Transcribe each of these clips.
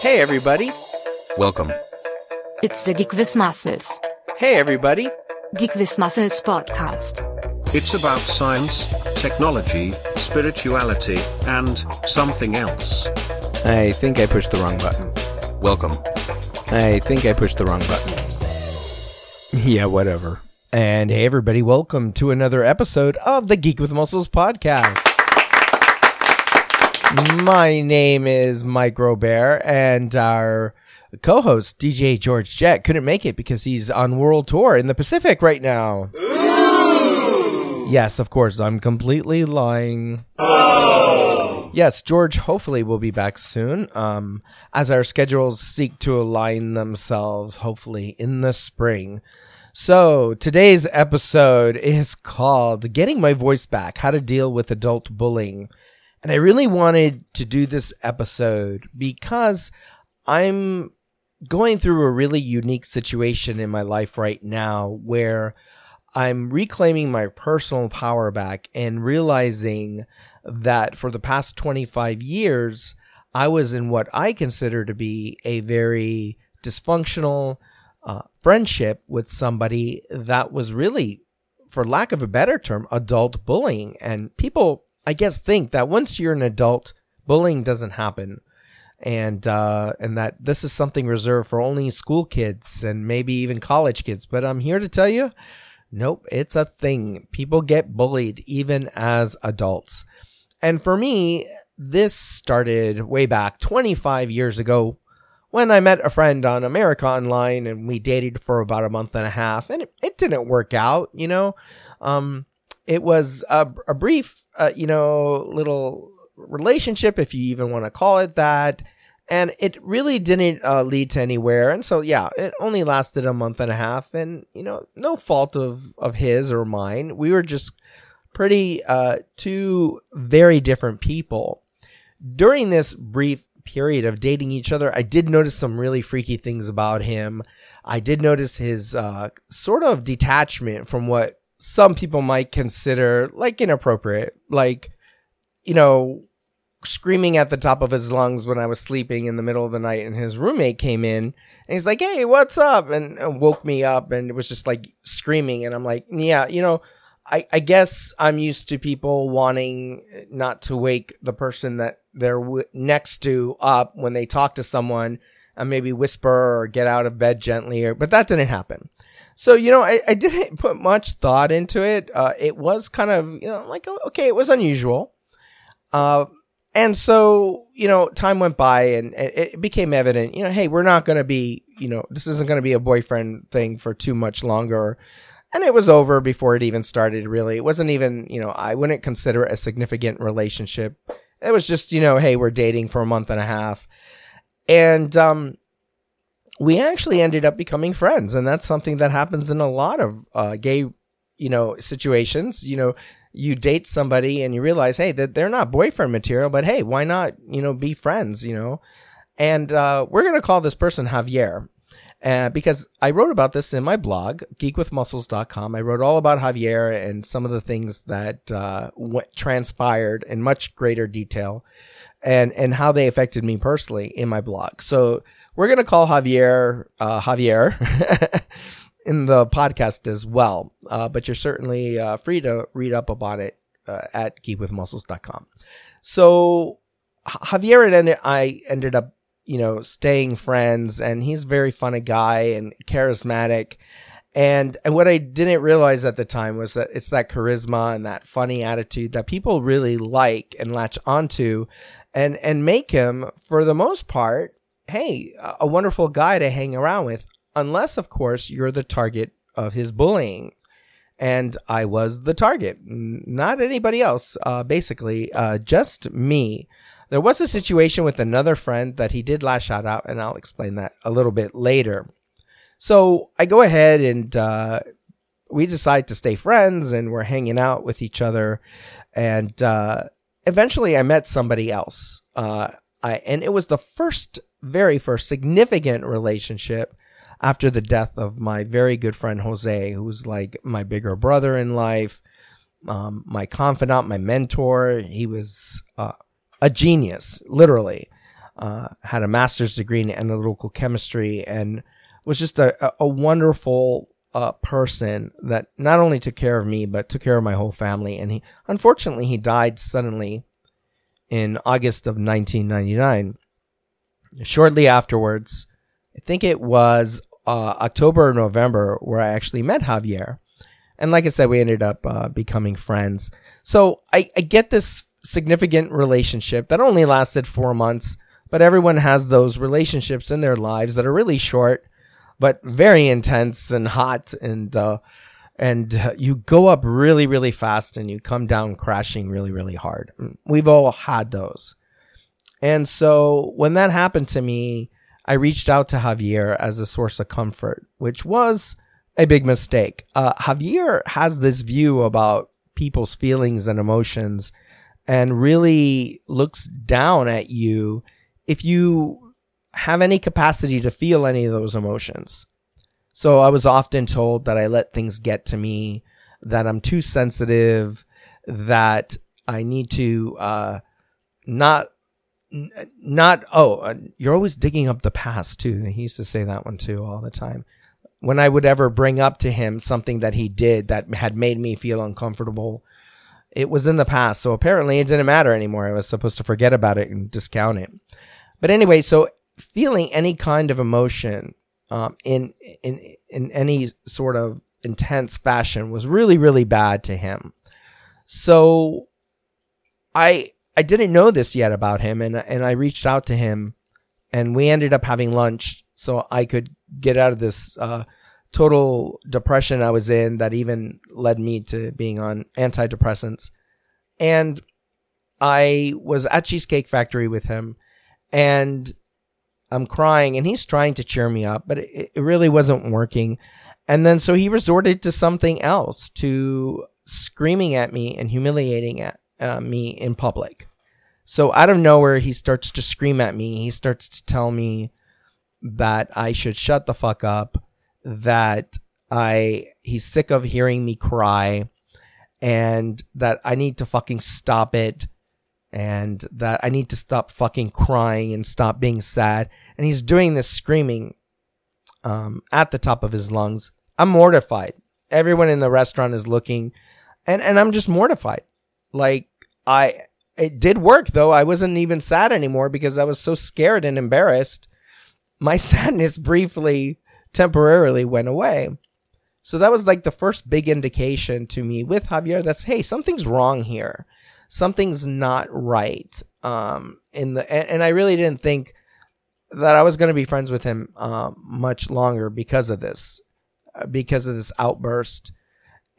Hey, everybody. Welcome. It's the Geek with Muscles. Hey, everybody. Geek with Muscles podcast. It's about science, technology, spirituality, and something else. I think I pushed the wrong button. Welcome. I think I pushed the wrong button. Yeah, whatever. And hey, everybody, welcome to another episode of the Geek with Muscles podcast. My name is Mike Robert, and our co host, DJ George Jett, couldn't make it because he's on world tour in the Pacific right now. Yes, of course, I'm completely lying. Yes, George hopefully will be back soon. Um, as our schedules seek to align themselves, hopefully in the spring. So today's episode is called "Getting My Voice Back: How to Deal with Adult Bullying," and I really wanted to do this episode because I'm going through a really unique situation in my life right now where I'm reclaiming my personal power back and realizing that for the past 25 years, I was in what I consider to be a very dysfunctional uh, friendship with somebody that was really, for lack of a better term, adult bullying. And people, I guess, think that once you're an adult, bullying doesn't happen. And uh, and that this is something reserved for only school kids and maybe even college kids. But I'm here to tell you, Nope, it's a thing. People get bullied even as adults. And for me, this started way back 25 years ago when I met a friend on America Online and we dated for about a month and a half and it, it didn't work out, you know. Um, it was a, a brief, uh, you know, little relationship, if you even want to call it that. And it really didn't uh, lead to anywhere. And so yeah it only lasted a month and a half. And you know no fault of of his or mine. We were just pretty uh two very different people. During this brief period of dating each other i did notice some really freaky things about him. I did notice his uh sort of detachment from what some people might consider like inappropriate like you know screaming at the top of his lungs when I was sleeping in the middle of the night, and his roommate came in and he's like, "Hey, what's up?" and woke me up, and it was just like screaming, and I'm like, "Yeah, you know." I, I guess I'm used to people wanting not to wake the person that they're w- next to up when they talk to someone and maybe whisper or get out of bed gently, or, but that didn't happen. So, you know, I, I didn't put much thought into it. Uh, it was kind of, you know, like, okay, it was unusual. Uh, and so you know time went by and it became evident you know hey we're not going to be you know this isn't going to be a boyfriend thing for too much longer and it was over before it even started really it wasn't even you know i wouldn't consider it a significant relationship it was just you know hey we're dating for a month and a half and um we actually ended up becoming friends and that's something that happens in a lot of uh, gay you know situations you know you date somebody and you realize, hey, that they're not boyfriend material, but hey, why not, you know, be friends, you know? And uh, we're going to call this person Javier. Uh, because I wrote about this in my blog, geekwithmuscles.com. I wrote all about Javier and some of the things that uh, went, transpired in much greater detail and, and how they affected me personally in my blog. So we're going to call Javier uh, Javier. in the podcast as well. Uh, but you're certainly uh, free to read up about it uh, at geekwithmuscles.com. So Javier and I ended up, you know, staying friends, and he's a very funny guy and charismatic. And and what I didn't realize at the time was that it's that charisma and that funny attitude that people really like and latch onto, and and make him for the most part, hey, a wonderful guy to hang around with unless, of course, you're the target of his bullying. And I was the target, not anybody else, uh, basically, uh, just me. There was a situation with another friend that he did lash out at, and I'll explain that a little bit later. So I go ahead and uh, we decide to stay friends, and we're hanging out with each other. And uh, eventually, I met somebody else. Uh, I, and it was the first, very first significant relationship after the death of my very good friend Jose, who's like my bigger brother in life, um, my confidant, my mentor. He was uh, a genius, literally. uh, had a master's degree in analytical chemistry, and was just a, a, a wonderful uh, person that not only took care of me but took care of my whole family. And he, unfortunately, he died suddenly in August of 1999. Shortly afterwards, I think it was uh, October or November, where I actually met Javier. And like I said, we ended up uh, becoming friends. So I, I get this significant relationship that only lasted four months, but everyone has those relationships in their lives that are really short, but very intense and hot. And, uh, and you go up really, really fast and you come down crashing really, really hard. We've all had those. And so when that happened to me, I reached out to Javier as a source of comfort, which was a big mistake. Uh, Javier has this view about people's feelings and emotions and really looks down at you if you have any capacity to feel any of those emotions. So I was often told that I let things get to me, that I'm too sensitive, that I need to uh, not not oh uh, you're always digging up the past too he used to say that one too all the time when I would ever bring up to him something that he did that had made me feel uncomfortable, it was in the past. So apparently it didn't matter anymore. I was supposed to forget about it and discount it. But anyway, so feeling any kind of emotion um, in in in any sort of intense fashion was really really bad to him. So I I didn't know this yet about him, and and I reached out to him, and we ended up having lunch so I could get out of this uh, total depression I was in that even led me to being on antidepressants. And I was at Cheesecake Factory with him and I'm crying and he's trying to cheer me up, but it, it really wasn't working. And then so he resorted to something else, to screaming at me and humiliating at uh, me in public. So out of nowhere, he starts to scream at me. He starts to tell me that I should shut the fuck up, that I he's sick of hearing me cry and that I need to fucking stop it and that I need to stop fucking crying and stop being sad. And he's doing this screaming um, at the top of his lungs. I'm mortified. Everyone in the restaurant is looking and, and I'm just mortified. Like I, it did work though. I wasn't even sad anymore because I was so scared and embarrassed my sadness briefly, temporarily went away. So that was like the first big indication to me with Javier that's, hey, something's wrong here. Something's not right. Um, in the, and, and I really didn't think that I was going to be friends with him, uh, much longer because of this, uh, because of this outburst.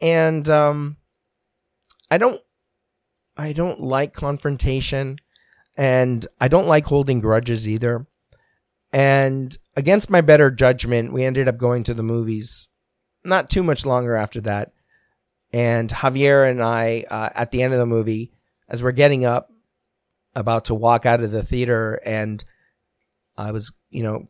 And, um, I don't, I don't like confrontation and I don't like holding grudges either. And against my better judgment, we ended up going to the movies not too much longer after that. And Javier and I, uh, at the end of the movie, as we're getting up, about to walk out of the theater, and I was, you know,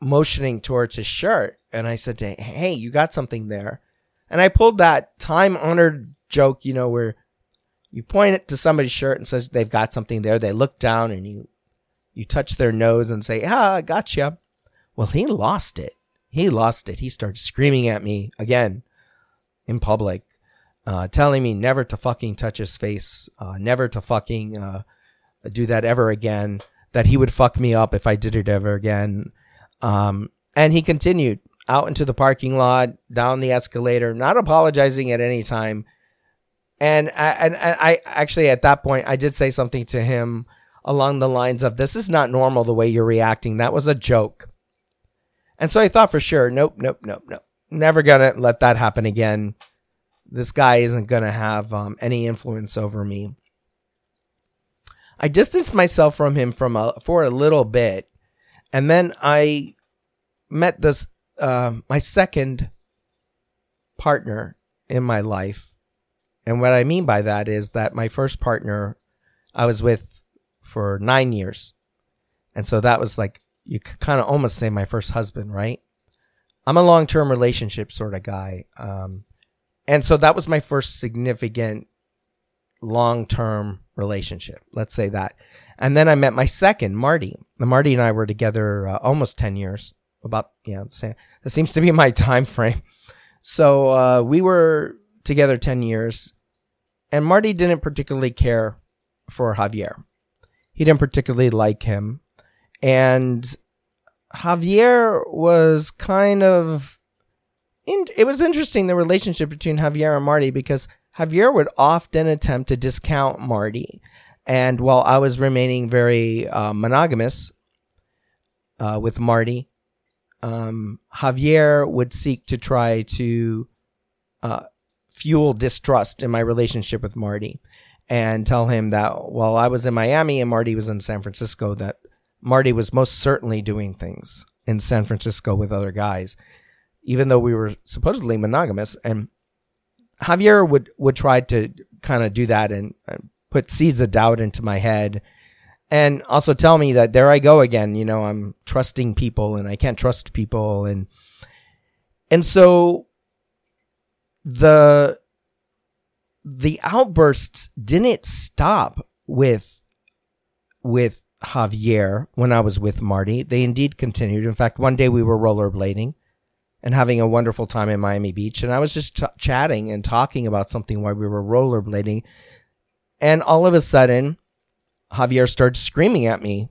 motioning towards his shirt. And I said to him, Hey, you got something there. And I pulled that time honored joke, you know, where you point it to somebody's shirt and says they've got something there. They look down and you you touch their nose and say, ah, gotcha. Well, he lost it. He lost it. He started screaming at me again in public, uh, telling me never to fucking touch his face, uh, never to fucking uh, do that ever again, that he would fuck me up if I did it ever again. Um, and he continued out into the parking lot, down the escalator, not apologizing at any time. And I, and I actually at that point I did say something to him along the lines of, This is not normal the way you're reacting. That was a joke. And so I thought for sure, nope, nope, nope, nope. Never gonna let that happen again. This guy isn't gonna have um, any influence over me. I distanced myself from him from a, for a little bit, and then I met this uh, my second partner in my life. And what I mean by that is that my first partner I was with for nine years. And so that was like, you could kind of almost say my first husband, right? I'm a long term relationship sort of guy. Um, and so that was my first significant long term relationship. Let's say that. And then I met my second, Marty. Marty and I were together uh, almost 10 years. About, yeah, that seems to be my time frame. So uh, we were together 10 years. And Marty didn't particularly care for Javier. He didn't particularly like him. And Javier was kind of. In, it was interesting the relationship between Javier and Marty because Javier would often attempt to discount Marty. And while I was remaining very uh, monogamous uh, with Marty, um, Javier would seek to try to uh, fuel distrust in my relationship with Marty and tell him that while I was in Miami and Marty was in San Francisco, that Marty was most certainly doing things in San Francisco with other guys, even though we were supposedly monogamous. And Javier would would try to kind of do that and put seeds of doubt into my head and also tell me that there I go again, you know, I'm trusting people and I can't trust people and and so the the outbursts didn't stop with with Javier when I was with Marty. They indeed continued. In fact, one day we were rollerblading and having a wonderful time in Miami Beach. And I was just ch- chatting and talking about something while we were rollerblading. And all of a sudden, Javier started screaming at me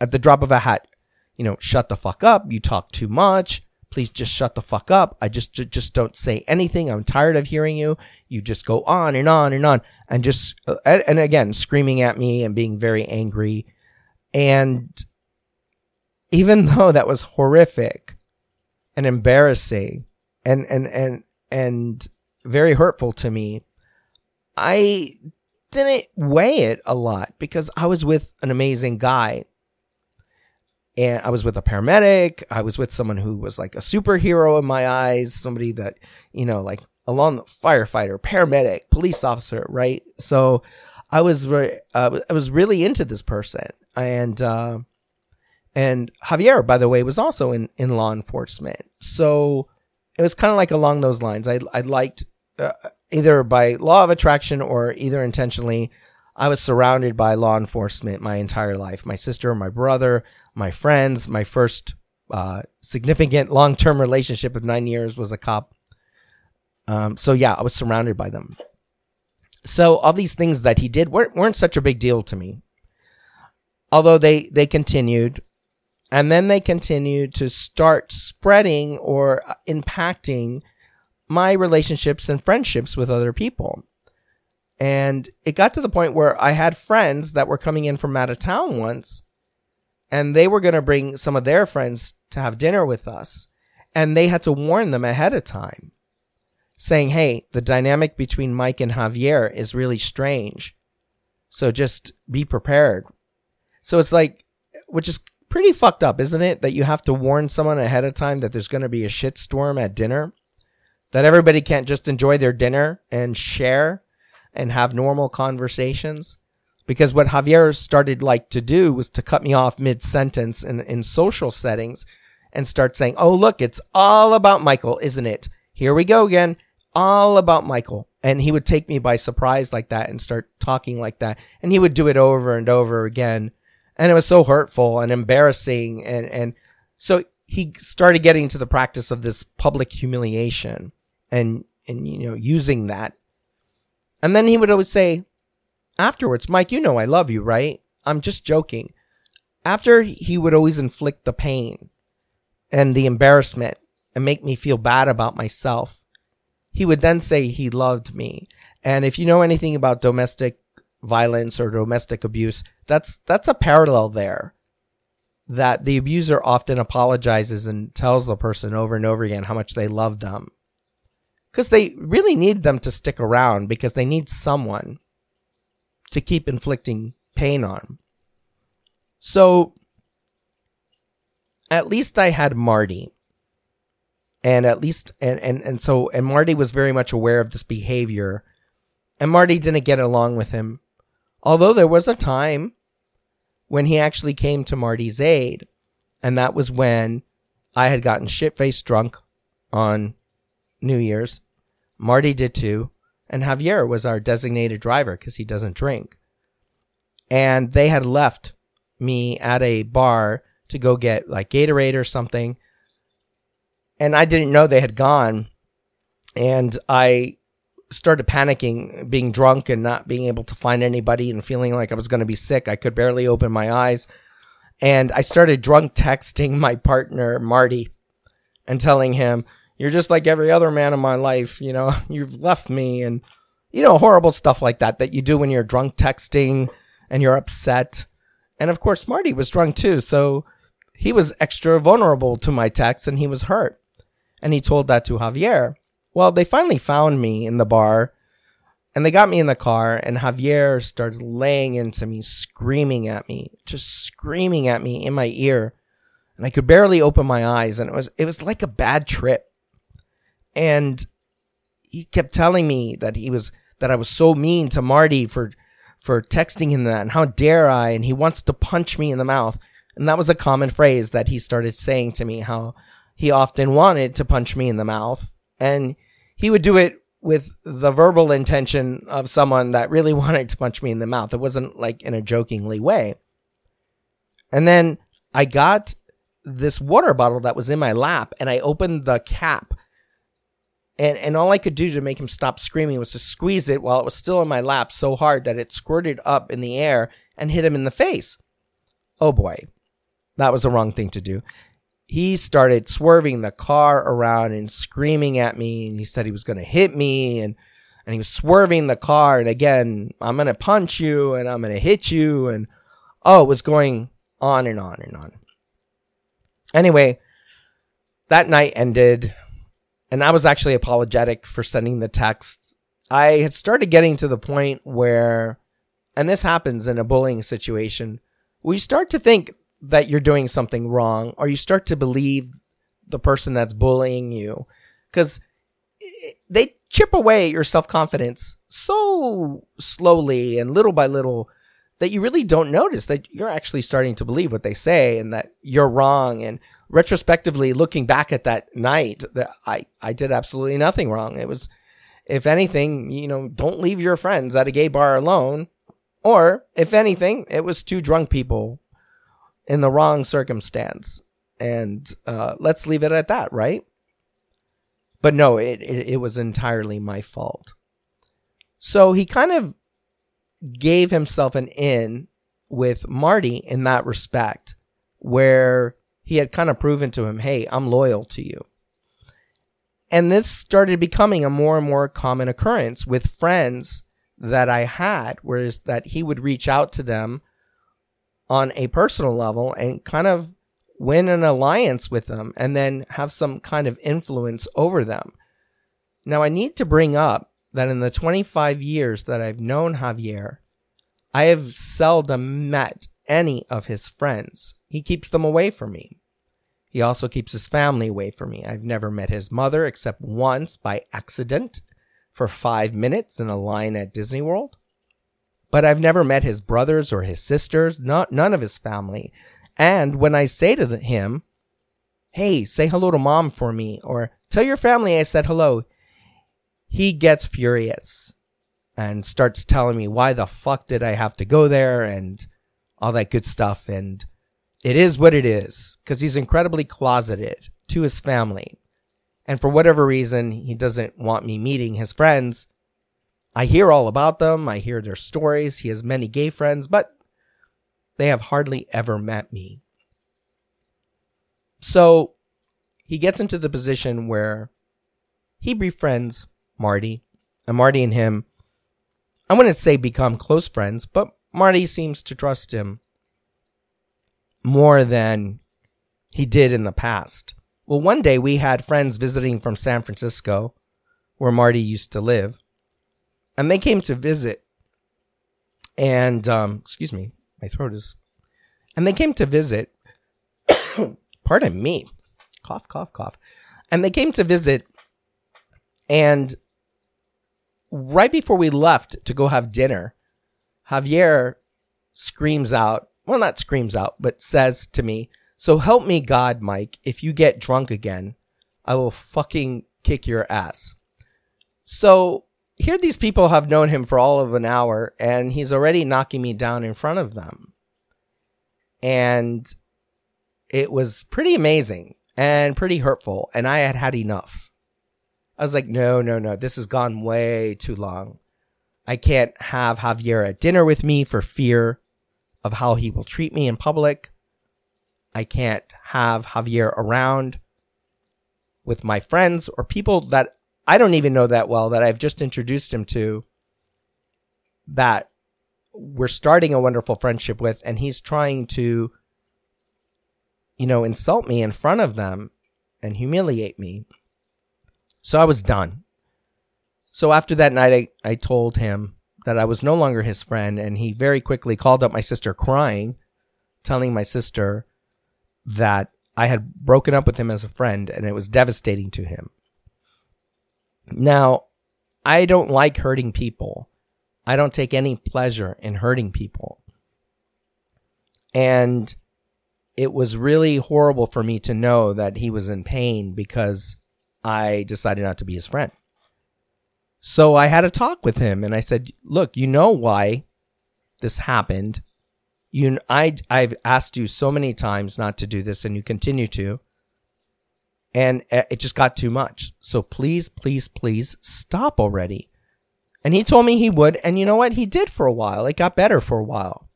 at the drop of a hat. You know, shut the fuck up. You talk too much. Please just shut the fuck up. I just, just, just don't say anything. I'm tired of hearing you. You just go on and on and on and just, uh, and, and again, screaming at me and being very angry. And even though that was horrific, and embarrassing and and and and very hurtful to me i didn't weigh it a lot because i was with an amazing guy and i was with a paramedic i was with someone who was like a superhero in my eyes somebody that you know like a long firefighter paramedic police officer right so i was very uh, i was really into this person and uh and Javier, by the way, was also in, in law enforcement. So it was kind of like along those lines. I, I liked uh, either by law of attraction or either intentionally, I was surrounded by law enforcement my entire life. My sister, my brother, my friends, my first uh, significant long term relationship of nine years was a cop. Um, so yeah, I was surrounded by them. So all these things that he did weren't, weren't such a big deal to me. Although they, they continued and then they continued to start spreading or uh, impacting my relationships and friendships with other people. And it got to the point where I had friends that were coming in from out of town once, and they were going to bring some of their friends to have dinner with us. And they had to warn them ahead of time, saying, hey, the dynamic between Mike and Javier is really strange. So just be prepared. So it's like, which is pretty fucked up, isn't it? That you have to warn someone ahead of time that there's going to be a shitstorm at dinner, that everybody can't just enjoy their dinner and share and have normal conversations. Because what Javier started like to do was to cut me off mid sentence in, in social settings and start saying, Oh, look, it's all about Michael, isn't it? Here we go again. All about Michael. And he would take me by surprise like that and start talking like that. And he would do it over and over again and it was so hurtful and embarrassing and and so he started getting to the practice of this public humiliation and and you know using that and then he would always say afterwards mike you know i love you right i'm just joking after he would always inflict the pain and the embarrassment and make me feel bad about myself he would then say he loved me and if you know anything about domestic violence or domestic abuse, that's that's a parallel there. That the abuser often apologizes and tells the person over and over again how much they love them. Because they really need them to stick around because they need someone to keep inflicting pain on. So at least I had Marty. And at least and, and, and so and Marty was very much aware of this behavior. And Marty didn't get along with him Although there was a time when he actually came to Marty's aid, and that was when I had gotten shit faced drunk on New Year's. Marty did too. and Javier was our designated driver because he doesn't drink. And they had left me at a bar to go get like Gatorade or something. And I didn't know they had gone. And I started panicking, being drunk and not being able to find anybody and feeling like I was going to be sick. I could barely open my eyes. And I started drunk texting my partner, Marty, and telling him, You're just like every other man in my life. You know, you've left me. And, you know, horrible stuff like that that you do when you're drunk texting and you're upset. And of course, Marty was drunk too. So he was extra vulnerable to my text and he was hurt. And he told that to Javier. Well, they finally found me in the bar and they got me in the car and Javier started laying into me, screaming at me, just screaming at me in my ear. And I could barely open my eyes and it was it was like a bad trip. And he kept telling me that he was that I was so mean to Marty for for texting him that and how dare I and he wants to punch me in the mouth. And that was a common phrase that he started saying to me how he often wanted to punch me in the mouth and he would do it with the verbal intention of someone that really wanted to punch me in the mouth. It wasn't like in a jokingly way. And then I got this water bottle that was in my lap and I opened the cap. And, and all I could do to make him stop screaming was to squeeze it while it was still in my lap so hard that it squirted up in the air and hit him in the face. Oh boy, that was the wrong thing to do. He started swerving the car around and screaming at me and he said he was going to hit me and and he was swerving the car and again i'm going to punch you and i'm going to hit you and oh it was going on and on and on. Anyway that night ended and i was actually apologetic for sending the text. I had started getting to the point where and this happens in a bullying situation we start to think that you're doing something wrong or you start to believe the person that's bullying you because they chip away your self-confidence so slowly and little by little that you really don't notice that you're actually starting to believe what they say and that you're wrong and retrospectively looking back at that night I, I did absolutely nothing wrong it was if anything you know don't leave your friends at a gay bar alone or if anything it was two drunk people in the wrong circumstance. And uh, let's leave it at that, right? But no, it, it, it was entirely my fault. So he kind of gave himself an in with Marty in that respect, where he had kind of proven to him, hey, I'm loyal to you. And this started becoming a more and more common occurrence with friends that I had, whereas that he would reach out to them on a personal level and kind of win an alliance with them and then have some kind of influence over them. Now, I need to bring up that in the 25 years that I've known Javier, I have seldom met any of his friends. He keeps them away from me. He also keeps his family away from me. I've never met his mother except once by accident for five minutes in a line at Disney World but I've never met his brothers or his sisters, not none of his family. And when I say to him, "Hey, say hello to mom for me," or "Tell your family I said hello," he gets furious and starts telling me why the fuck did I have to go there and all that good stuff. And it is what it is because he's incredibly closeted to his family. And for whatever reason, he doesn't want me meeting his friends I hear all about them. I hear their stories. He has many gay friends, but they have hardly ever met me. So he gets into the position where he befriends Marty, and Marty and him, I wouldn't say become close friends, but Marty seems to trust him more than he did in the past. Well, one day we had friends visiting from San Francisco, where Marty used to live and they came to visit. And um, excuse me, my throat is. And they came to visit. pardon me, cough, cough, cough. And they came to visit, and right before we left to go have dinner, Javier screams out. Well, not screams out, but says to me, "So help me God, Mike. If you get drunk again, I will fucking kick your ass." So here these people have known him for all of an hour and he's already knocking me down in front of them. And it was pretty amazing and pretty hurtful. And I had had enough. I was like, no, no, no, this has gone way too long. I can't have Javier at dinner with me for fear of how he will treat me in public. I can't have Javier around with my friends or people that I don't even know that well that I've just introduced him to that we're starting a wonderful friendship with and he's trying to you know insult me in front of them and humiliate me so i was done so after that night i, I told him that i was no longer his friend and he very quickly called up my sister crying telling my sister that i had broken up with him as a friend and it was devastating to him now i don't like hurting people I don't take any pleasure in hurting people. And it was really horrible for me to know that he was in pain because I decided not to be his friend. So I had a talk with him and I said, "Look, you know why this happened. You I I've asked you so many times not to do this and you continue to. And eh, it just got too much. So please, please, please stop already. And he told me he would. And you know what? He did for a while. It got better for a while.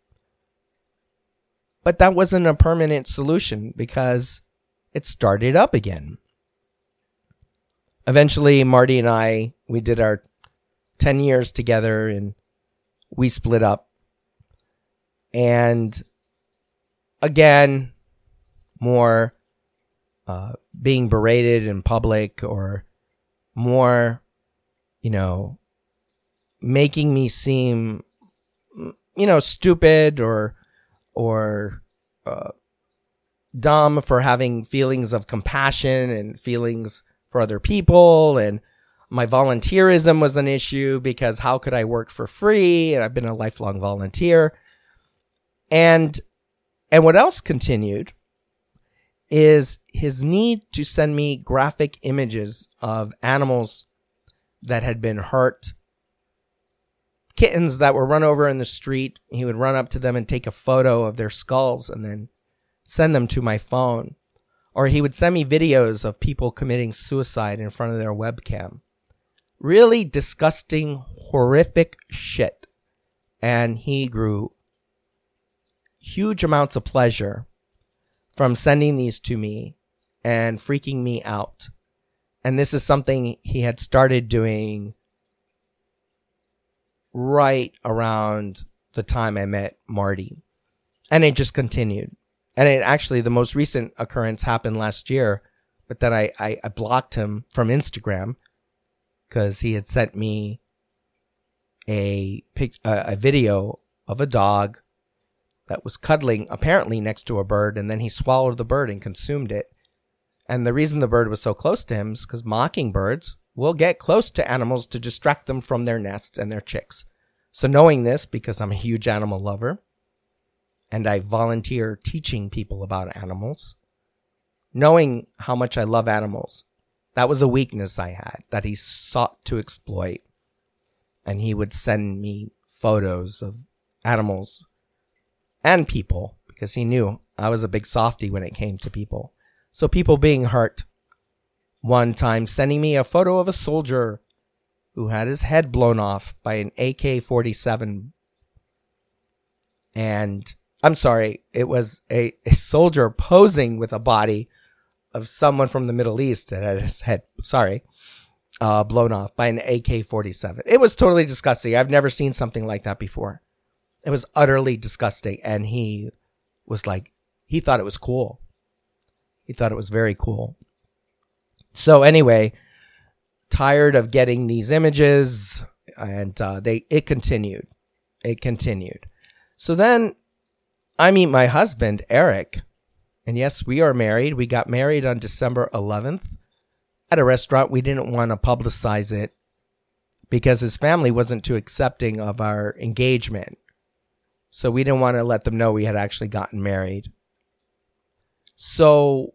But that wasn't a permanent solution because it started up again. Eventually, Marty and I, we did our 10 years together and we split up. And again, more uh, being berated in public or more, you know, making me seem you know stupid or or uh, dumb for having feelings of compassion and feelings for other people and my volunteerism was an issue because how could I work for free and I've been a lifelong volunteer and and what else continued is his need to send me graphic images of animals that had been hurt kittens that were run over in the street. He would run up to them and take a photo of their skulls and then send them to my phone. Or he would send me videos of people committing suicide in front of their webcam. Really disgusting, horrific shit. And he grew huge amounts of pleasure from sending these to me and freaking me out. And this is something he had started doing right around the time I met Marty. And it just continued. And it actually, the most recent occurrence happened last year, but then I, I, I blocked him from Instagram because he had sent me a pic, uh, a video of a dog that was cuddling apparently next to a bird, and then he swallowed the bird and consumed it. And the reason the bird was so close to him is because mockingbirds will get close to animals to distract them from their nests and their chicks. So, knowing this, because I'm a huge animal lover and I volunteer teaching people about animals, knowing how much I love animals, that was a weakness I had that he sought to exploit. And he would send me photos of animals and people because he knew I was a big softy when it came to people. So, people being hurt one time sending me a photo of a soldier who had his head blown off by an AK 47. And I'm sorry, it was a, a soldier posing with a body of someone from the Middle East that had his head, sorry, uh, blown off by an AK 47. It was totally disgusting. I've never seen something like that before. It was utterly disgusting. And he was like, he thought it was cool. He thought it was very cool. So anyway, tired of getting these images, and uh, they it continued, it continued. So then I meet my husband Eric, and yes, we are married. We got married on December 11th at a restaurant. We didn't want to publicize it because his family wasn't too accepting of our engagement. So we didn't want to let them know we had actually gotten married. So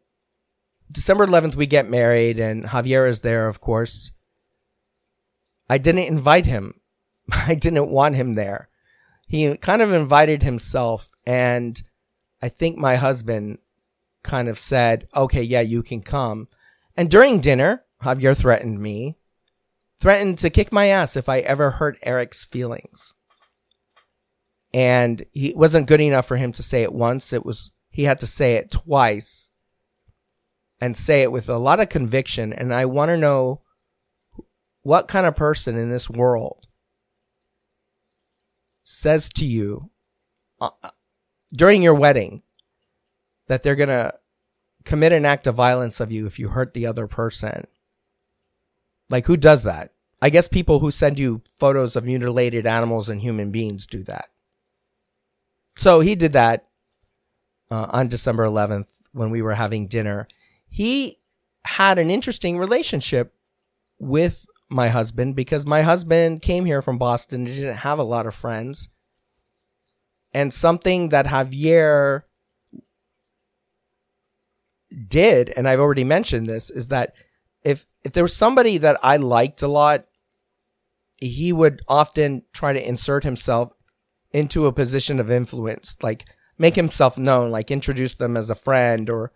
December 11th, we get married, and Javier is there, of course. I didn't invite him. I didn't want him there. He kind of invited himself. And I think my husband kind of said, okay, yeah, you can come. And during dinner, Javier threatened me, threatened to kick my ass if I ever hurt Eric's feelings. And he wasn't good enough for him to say it once. It was, he had to say it twice and say it with a lot of conviction. And I want to know what kind of person in this world says to you uh, during your wedding that they're going to commit an act of violence of you if you hurt the other person. Like, who does that? I guess people who send you photos of mutilated animals and human beings do that. So he did that uh, on December 11th when we were having dinner he had an interesting relationship with my husband because my husband came here from Boston and didn't have a lot of friends. And something that Javier did, and I've already mentioned this, is that if if there was somebody that I liked a lot, he would often try to insert himself into a position of influence, like make himself known, like introduce them as a friend or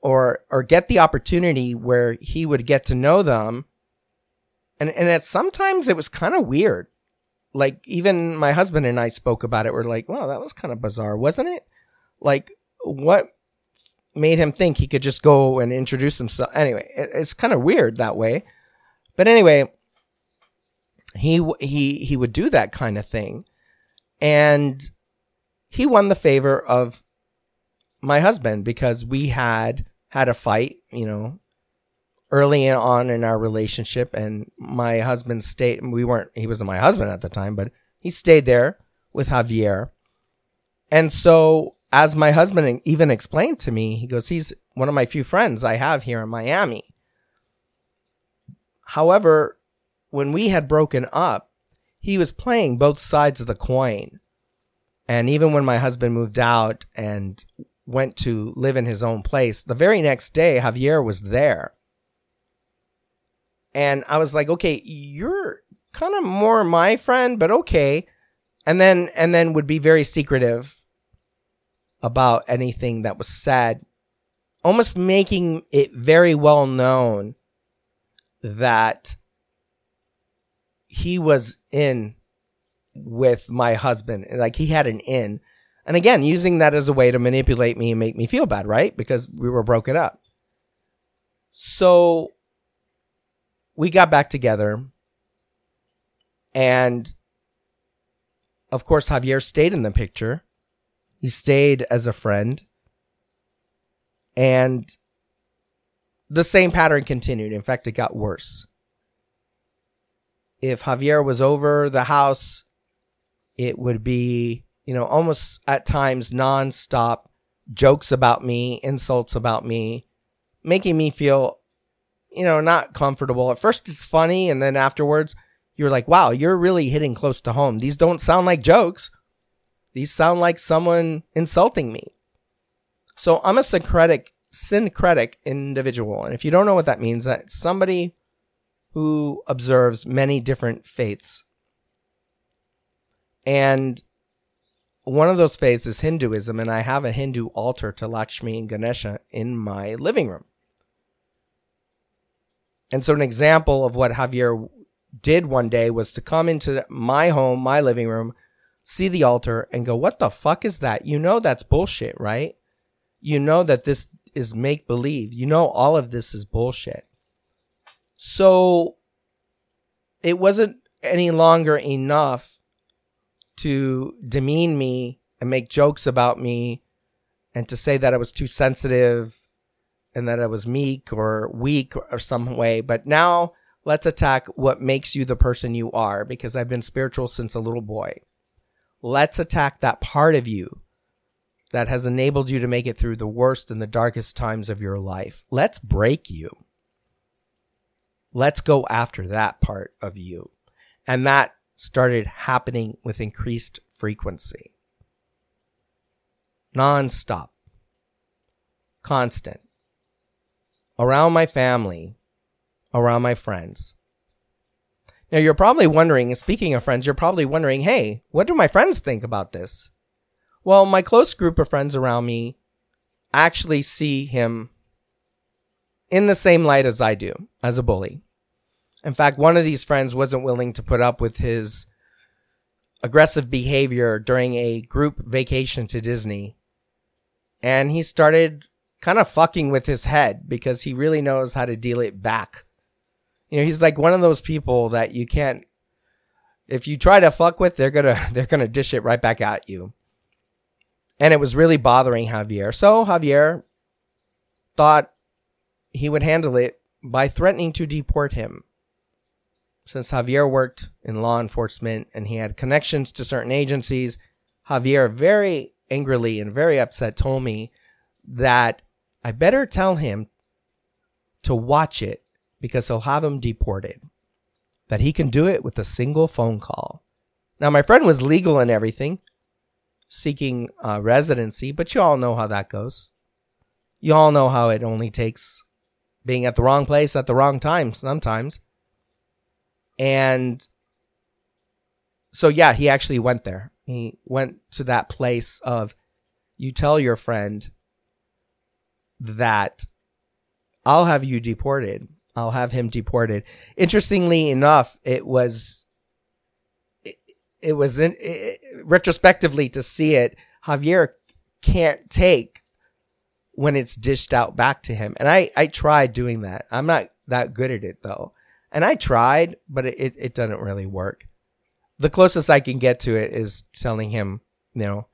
or or get the opportunity where he would get to know them. And and at sometimes it was kind of weird. Like even my husband and I spoke about it. We're like wow that was kind of bizarre wasn't it? Like what made him think he could just go and introduce himself. Anyway it, it's kind of weird that way. But anyway he he he would do that kind of thing. And he won the favor of my husband because we had had a fight, you know, early on in our relationship. And my husband stayed we weren't he wasn't my husband at the time, but he stayed there with Javier. And so as my husband even explained to me, he goes, he's one of my few friends I have here in Miami. However, when we had broken up, he was playing both sides of the coin. And even when my husband moved out and went to live in his own place, the very next day, Javier was there. And I was like, okay, you're kind of more my friend, but okay. And then, and then would be very secretive about anything that was said, almost making it very well known that he was in with my husband. Like he had an in. And again, using that as a way to manipulate me and make me feel bad, right? Because we were broken up. So we got back together. And of course, Javier stayed in the picture. He stayed as a friend. And the same pattern continued. In fact, it got worse. If Javier was over the house, it would be you know, almost at times nonstop jokes about me, insults about me, making me feel, you know, not comfortable. At first it's funny, and then afterwards you're like, wow, you're really hitting close to home. These don't sound like jokes. These sound like someone insulting me. So I'm a syncretic, syncretic individual. And if you don't know what that means, that's somebody who observes many different faiths. And one of those faiths is Hinduism, and I have a Hindu altar to Lakshmi and Ganesha in my living room. And so, an example of what Javier did one day was to come into my home, my living room, see the altar, and go, What the fuck is that? You know that's bullshit, right? You know that this is make believe. You know all of this is bullshit. So, it wasn't any longer enough to demean me and make jokes about me and to say that I was too sensitive and that I was meek or weak or some way. But now let's attack what makes you the person you are because I've been spiritual since a little boy. Let's attack that part of you that has enabled you to make it through the worst and the darkest times of your life. Let's break you. Let's go after that part of you. And that started happening with increased frequency. Non-stop. Constant. Around my family, around my friends. Now you're probably wondering, speaking of friends, you're probably wondering, hey, what do my friends think about this? Well, my close group of friends around me actually see him in the same light as I do, as a bully. In fact, one of these friends wasn't willing to put up with his aggressive behavior during a group vacation to Disney. And he started kind of fucking with his head because he really knows how to deal it back. You know, he's like one of those people that you can't if you try to fuck with, they're to they're to dish it right back at you. And it was really bothering Javier. So Javier thought he would handle it by threatening to deport him. Since Javier worked in law enforcement and he had connections to certain agencies, Javier very angrily and very upset told me that I better tell him to watch it because he'll have him deported. That he can do it with a single phone call. Now, my friend was legal and everything, seeking uh, residency, but you all know how that goes. You all know how it only takes being at the wrong place at the wrong time sometimes. And so, yeah, he actually went there. He went to that place of you tell your friend that I'll have you deported. I'll have him deported. Interestingly enough, it was it, it was in it, retrospectively to see it. Javier can't take when it's dished out back to him, and I I tried doing that. I'm not that good at it though, and I tried, but it it, it doesn't really work. The closest I can get to it is telling him, you know,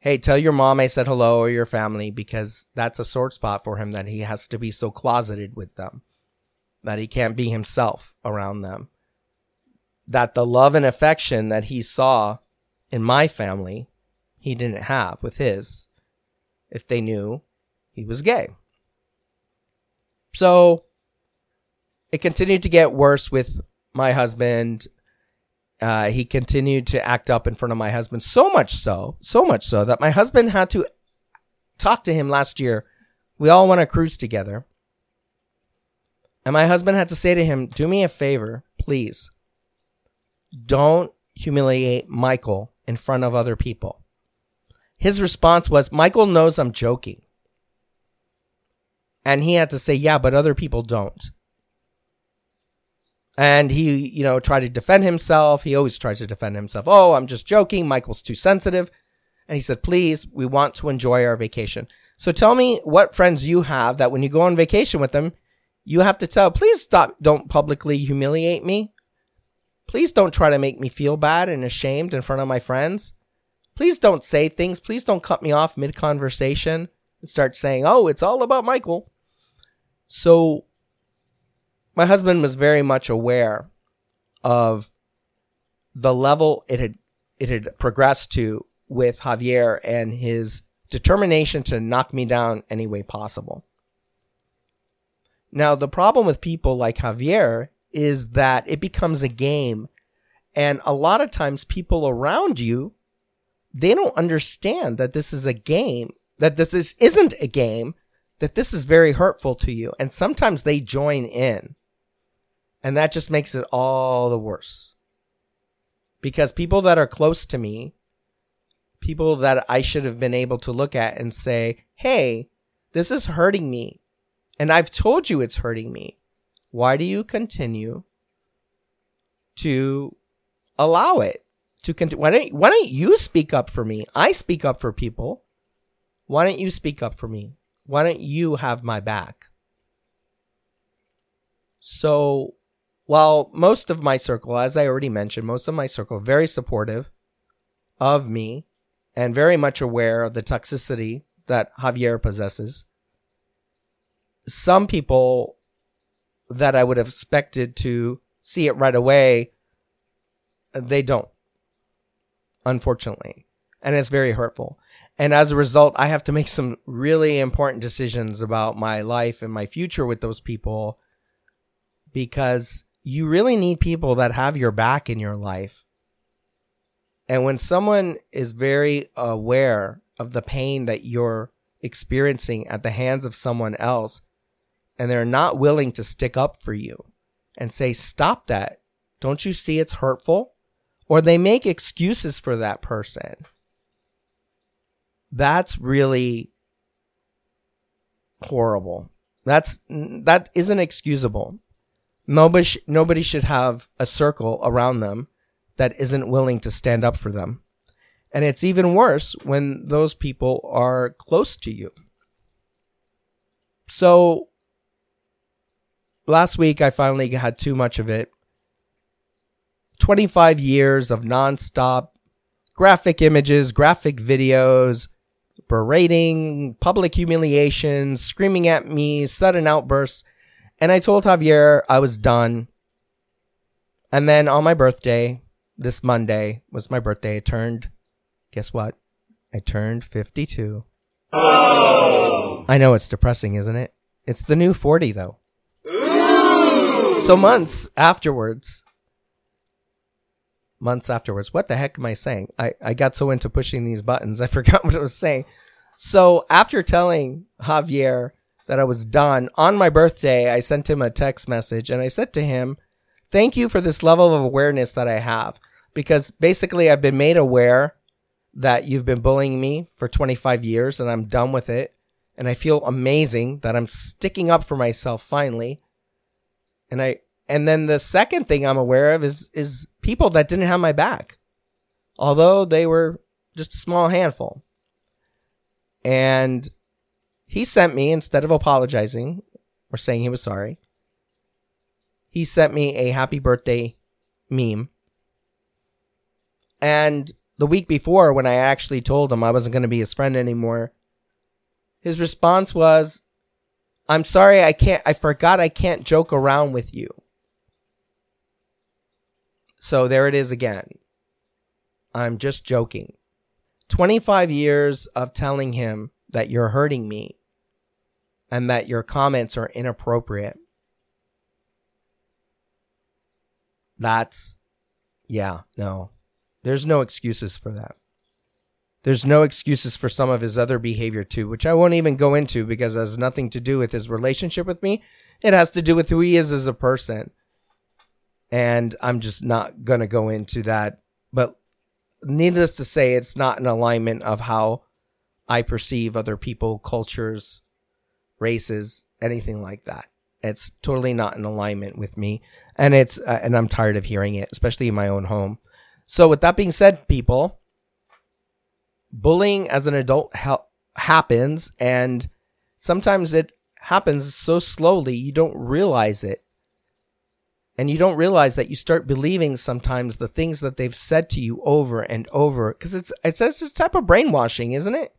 hey, tell your mom I said hello or your family because that's a sore spot for him that he has to be so closeted with them that he can't be himself around them. That the love and affection that he saw in my family, he didn't have with his if they knew he was gay. So it continued to get worse with my husband. Uh, he continued to act up in front of my husband, so much so, so much so that my husband had to talk to him last year. We all went on a cruise together. And my husband had to say to him, Do me a favor, please. Don't humiliate Michael in front of other people. His response was, Michael knows I'm joking. And he had to say, Yeah, but other people don't. And he, you know, tried to defend himself. He always tries to defend himself. Oh, I'm just joking. Michael's too sensitive. And he said, Please, we want to enjoy our vacation. So tell me what friends you have that when you go on vacation with them, you have to tell, please stop, don't publicly humiliate me. Please don't try to make me feel bad and ashamed in front of my friends. Please don't say things. Please don't cut me off mid conversation and start saying, oh, it's all about Michael. So my husband was very much aware of the level it had it had progressed to with Javier and his determination to knock me down any way possible. Now, the problem with people like Javier is that it becomes a game. And a lot of times, people around you, they don't understand that this is a game, that this is, isn't a game, that this is very hurtful to you. And sometimes they join in. And that just makes it all the worse. Because people that are close to me, people that I should have been able to look at and say, hey, this is hurting me. And I've told you it's hurting me. Why do you continue to allow it to continue? Why don't, why don't you speak up for me? I speak up for people. Why don't you speak up for me? Why don't you have my back? So, while most of my circle, as I already mentioned, most of my circle very supportive of me and very much aware of the toxicity that Javier possesses, some people that I would have expected to see it right away, they don't, unfortunately. And it's very hurtful. And as a result, I have to make some really important decisions about my life and my future with those people because you really need people that have your back in your life. And when someone is very aware of the pain that you're experiencing at the hands of someone else, and they're not willing to stick up for you and say, stop that. Don't you see it's hurtful? Or they make excuses for that person. That's really horrible. That's that isn't excusable. Nobody sh- nobody should have a circle around them that isn't willing to stand up for them. And it's even worse when those people are close to you. So last week I finally had too much of it. 25 years of nonstop graphic images, graphic videos, berating, public humiliation, screaming at me, sudden outbursts. And I told Javier I was done. And then on my birthday, this Monday was my birthday, I turned, guess what? I turned 52. Oh. I know it's depressing, isn't it? It's the new 40 though. So months afterwards, months afterwards, what the heck am I saying? I, I got so into pushing these buttons, I forgot what I was saying. So after telling Javier that I was done on my birthday, I sent him a text message and I said to him, Thank you for this level of awareness that I have. Because basically, I've been made aware that you've been bullying me for 25 years and I'm done with it. And I feel amazing that I'm sticking up for myself finally. And I, and then the second thing I'm aware of is, is people that didn't have my back. Although they were just a small handful. And he sent me, instead of apologizing or saying he was sorry, he sent me a happy birthday meme. And the week before, when I actually told him I wasn't going to be his friend anymore, his response was, I'm sorry, I can't, I forgot I can't joke around with you. So there it is again. I'm just joking. 25 years of telling him that you're hurting me and that your comments are inappropriate. That's, yeah, no. There's no excuses for that. There's no excuses for some of his other behavior too, which I won't even go into because it has nothing to do with his relationship with me. It has to do with who he is as a person. And I'm just not going to go into that. But needless to say, it's not an alignment of how I perceive other people, cultures, races, anything like that. It's totally not in alignment with me, and it's uh, and I'm tired of hearing it, especially in my own home. So, with that being said, people, bullying as an adult ha- happens, and sometimes it happens so slowly you don't realize it and you don't realize that you start believing sometimes the things that they've said to you over and over because it's it's it's this type of brainwashing, isn't it?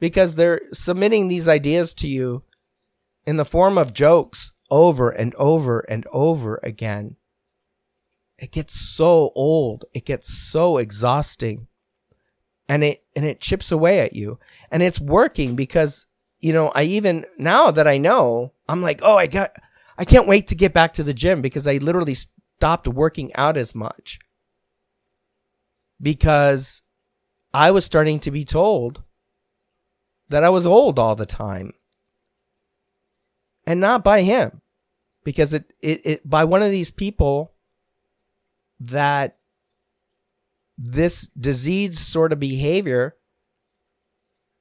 Because they're submitting these ideas to you in the form of jokes over and over and over again. It gets so old. It gets so exhausting. And it and it chips away at you. And it's working because you know, I even now that I know, I'm like, "Oh, I got I can't wait to get back to the gym because I literally stopped working out as much because I was starting to be told that I was old all the time. And not by him because it, it, it by one of these people that this disease sort of behavior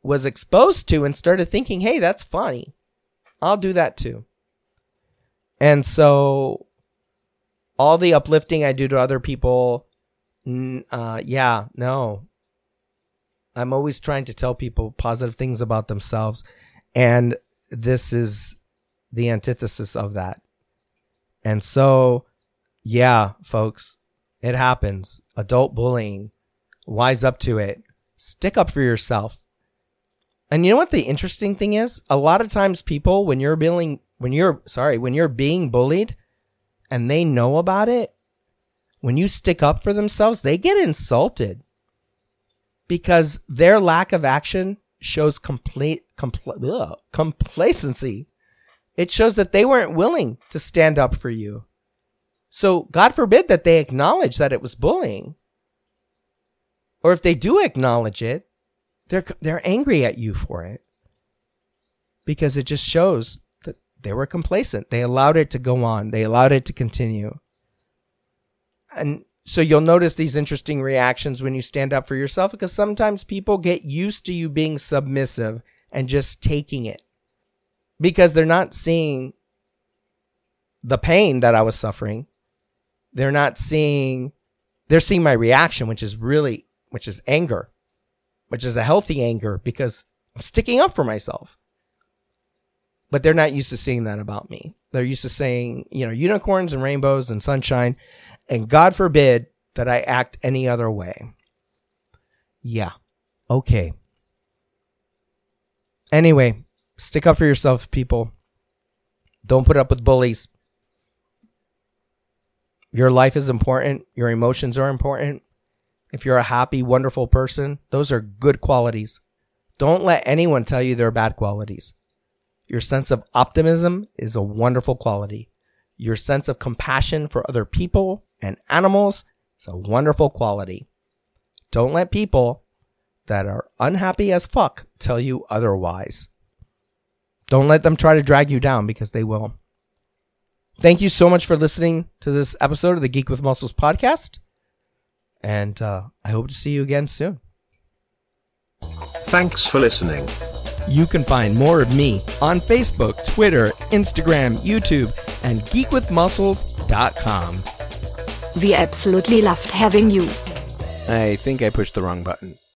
was exposed to and started thinking, hey, that's funny. I'll do that too. And so all the uplifting I do to other people, uh, yeah, no. I'm always trying to tell people positive things about themselves. And this is the antithesis of that. And so, yeah, folks, it happens. Adult bullying. Wise up to it. Stick up for yourself. And you know what the interesting thing is? A lot of times people, when you're being when you're sorry, when you're being bullied and they know about it, when you stick up for themselves, they get insulted because their lack of action shows complete compl- ugh, complacency. It shows that they weren't willing to stand up for you. So God forbid that they acknowledge that it was bullying. Or if they do acknowledge it, they're they're angry at you for it. Because it just shows that they were complacent. They allowed it to go on. They allowed it to continue. and so you'll notice these interesting reactions when you stand up for yourself because sometimes people get used to you being submissive and just taking it because they're not seeing the pain that I was suffering. They're not seeing they're seeing my reaction which is really which is anger, which is a healthy anger because I'm sticking up for myself. But they're not used to seeing that about me. They're used to saying, you know, unicorns and rainbows and sunshine and God forbid that I act any other way. Yeah. Okay. Anyway, stick up for yourself, people. Don't put up with bullies. Your life is important. Your emotions are important. If you're a happy, wonderful person, those are good qualities. Don't let anyone tell you they're bad qualities. Your sense of optimism is a wonderful quality. Your sense of compassion for other people and animals is a wonderful quality. Don't let people that are unhappy as fuck tell you otherwise. Don't let them try to drag you down because they will. Thank you so much for listening to this episode of the Geek with Muscles podcast. And uh, I hope to see you again soon. Thanks for listening. You can find more of me on Facebook, Twitter, Instagram, YouTube, and geekwithmuscles.com. We absolutely loved having you. I think I pushed the wrong button.